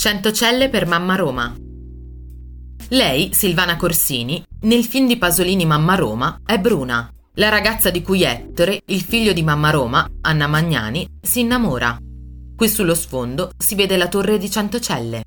Centocelle per Mamma Roma. Lei, Silvana Corsini, nel film di Pasolini Mamma Roma, è Bruna, la ragazza di cui Ettore, il figlio di Mamma Roma, Anna Magnani, si innamora. Qui sullo sfondo si vede la torre di Centocelle.